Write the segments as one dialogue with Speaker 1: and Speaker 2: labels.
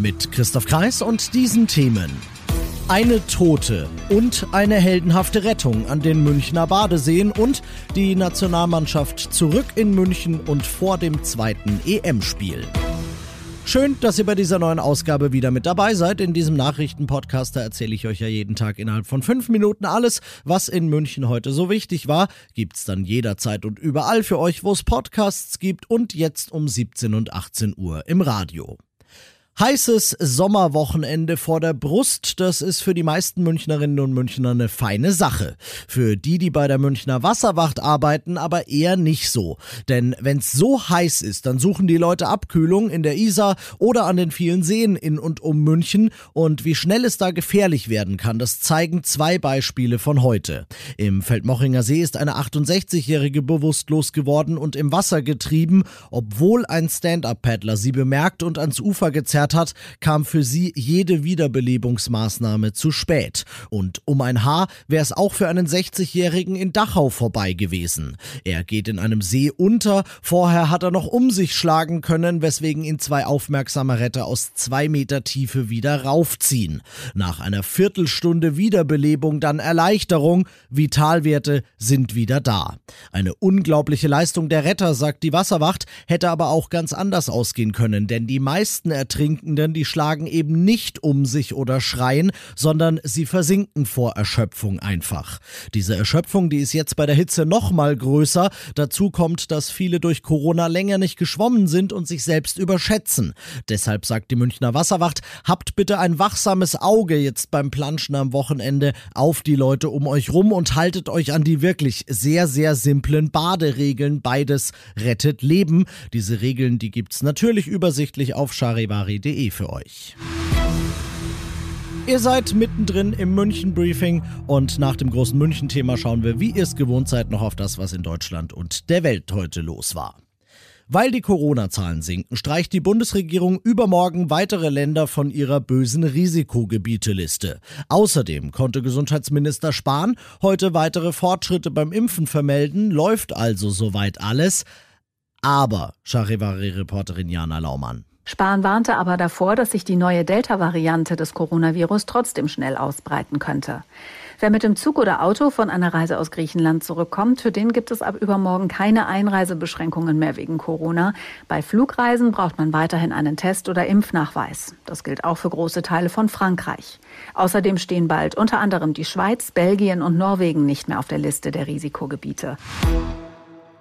Speaker 1: Mit Christoph Kreis und diesen Themen. Eine Tote und eine heldenhafte Rettung an den Münchner Badeseen und die Nationalmannschaft zurück in München und vor dem zweiten EM-Spiel. Schön, dass ihr bei dieser neuen Ausgabe wieder mit dabei seid. In diesem Nachrichtenpodcast erzähle ich euch ja jeden Tag innerhalb von fünf Minuten alles, was in München heute so wichtig war. Gibt's dann jederzeit und überall für euch, wo es Podcasts gibt und jetzt um 17 und 18 Uhr im Radio. Heißes Sommerwochenende vor der Brust, das ist für die meisten Münchnerinnen und Münchner eine feine Sache. Für die, die bei der Münchner Wasserwacht arbeiten, aber eher nicht so. Denn wenn's so heiß ist, dann suchen die Leute Abkühlung in der Isar oder an den vielen Seen in und um München. Und wie schnell es da gefährlich werden kann, das zeigen zwei Beispiele von heute. Im Feldmochinger See ist eine 68-Jährige bewusstlos geworden und im Wasser getrieben, obwohl ein Stand-Up-Paddler sie bemerkt und ans Ufer gezerrt erklärt hat, kam für sie jede Wiederbelebungsmaßnahme zu spät. Und um ein Haar wäre es auch für einen 60-Jährigen in Dachau vorbei gewesen. Er geht in einem See unter, vorher hat er noch um sich schlagen können, weswegen ihn zwei aufmerksame Retter aus zwei Meter Tiefe wieder raufziehen. Nach einer Viertelstunde Wiederbelebung dann Erleichterung, Vitalwerte sind wieder da. Eine unglaubliche Leistung der Retter, sagt die Wasserwacht, hätte aber auch ganz anders ausgehen können, denn die meisten ertrinken Ertrinkenden, die schlagen eben nicht um sich oder schreien, sondern sie versinken vor Erschöpfung einfach. Diese Erschöpfung, die ist jetzt bei der Hitze noch mal größer. Dazu kommt, dass viele durch Corona länger nicht geschwommen sind und sich selbst überschätzen. Deshalb sagt die Münchner Wasserwacht, habt bitte ein wachsames Auge jetzt beim Planschen am Wochenende auf die Leute um euch rum und haltet euch an die wirklich sehr, sehr simplen Baderegeln. Beides rettet Leben. Diese Regeln, die gibt's natürlich übersichtlich auf charivari.de www.münchen.de für euch. Ihr seid mittendrin im München Briefing und nach dem großen München-Thema schauen wir, wie ihr es gewohnt seid, noch auf das, was in Deutschland und der Welt heute los war. Weil die Corona-Zahlen sinken, streicht die Bundesregierung übermorgen weitere Länder von ihrer bösen Risikogebieteliste. Außerdem konnte Gesundheitsminister Spahn heute weitere Fortschritte beim Impfen vermelden, läuft also soweit alles. Aber, Charivari-Reporterin Jana Laumann.
Speaker 2: Spahn warnte aber davor, dass sich die neue Delta-Variante des Coronavirus trotzdem schnell ausbreiten könnte. Wer mit dem Zug oder Auto von einer Reise aus Griechenland zurückkommt, für den gibt es ab übermorgen keine Einreisebeschränkungen mehr wegen Corona. Bei Flugreisen braucht man weiterhin einen Test oder Impfnachweis. Das gilt auch für große Teile von Frankreich. Außerdem stehen bald unter anderem die Schweiz, Belgien und Norwegen nicht mehr auf der Liste der Risikogebiete.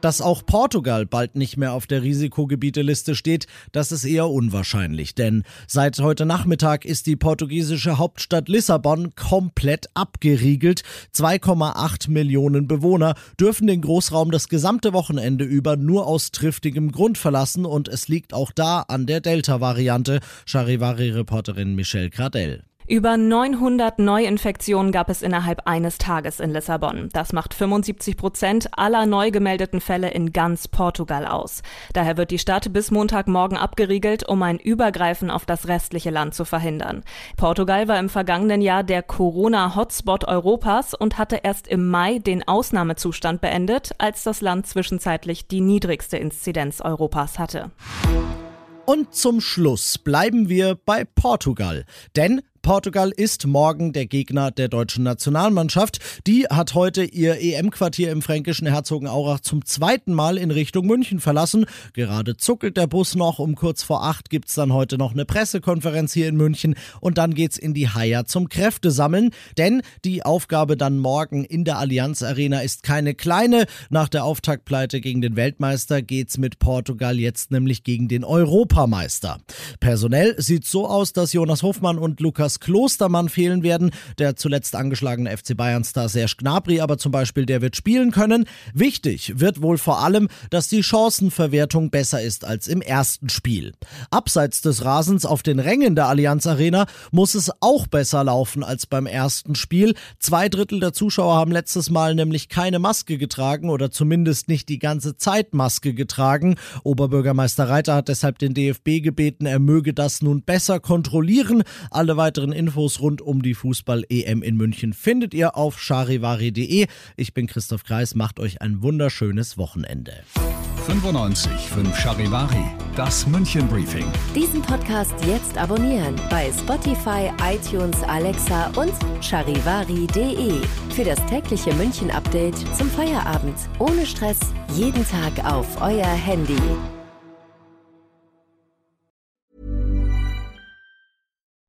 Speaker 1: Dass auch Portugal bald nicht mehr auf der Risikogebieteliste steht, das ist eher unwahrscheinlich, denn seit heute Nachmittag ist die portugiesische Hauptstadt Lissabon komplett abgeriegelt. 2,8 Millionen Bewohner dürfen den Großraum das gesamte Wochenende über nur aus triftigem Grund verlassen und es liegt auch da an der Delta-Variante, Charivari-Reporterin Michelle Gradell.
Speaker 3: Über 900 Neuinfektionen gab es innerhalb eines Tages in Lissabon. Das macht 75 Prozent aller neu gemeldeten Fälle in ganz Portugal aus. Daher wird die Stadt bis Montagmorgen abgeriegelt, um ein Übergreifen auf das restliche Land zu verhindern. Portugal war im vergangenen Jahr der Corona-Hotspot Europas und hatte erst im Mai den Ausnahmezustand beendet, als das Land zwischenzeitlich die niedrigste Inzidenz Europas hatte.
Speaker 1: Und zum Schluss bleiben wir bei Portugal. Denn Portugal ist morgen der Gegner der deutschen Nationalmannschaft. Die hat heute ihr EM-Quartier im fränkischen Herzogenaurach zum zweiten Mal in Richtung München verlassen. Gerade zuckelt der Bus noch. Um kurz vor acht gibt's dann heute noch eine Pressekonferenz hier in München und dann geht's in die Haia zum Kräftesammeln. Denn die Aufgabe dann morgen in der Allianz Arena ist keine kleine. Nach der Auftaktpleite gegen den Weltmeister geht's mit Portugal jetzt nämlich gegen den Europameister. Personell sieht so aus, dass Jonas Hofmann und Lukas Lukas Klostermann fehlen werden. Der zuletzt angeschlagene FC Bayern-Star Serge Gnabry aber zum Beispiel, der wird spielen können. Wichtig wird wohl vor allem, dass die Chancenverwertung besser ist als im ersten Spiel. Abseits des Rasens auf den Rängen der Allianz Arena muss es auch besser laufen als beim ersten Spiel. Zwei Drittel der Zuschauer haben letztes Mal nämlich keine Maske getragen oder zumindest nicht die ganze Zeit Maske getragen. Oberbürgermeister Reiter hat deshalb den DFB gebeten, er möge das nun besser kontrollieren. Alle weiteren Infos rund um die Fußball-EM in München findet ihr auf charivari.de. Ich bin Christoph Kreis, macht euch ein wunderschönes Wochenende.
Speaker 4: 95 5 Charivari, das München Briefing.
Speaker 5: Diesen Podcast jetzt abonnieren bei Spotify, iTunes, Alexa und charivari.de. Für das tägliche München Update zum Feierabend. Ohne Stress, jeden Tag auf euer Handy.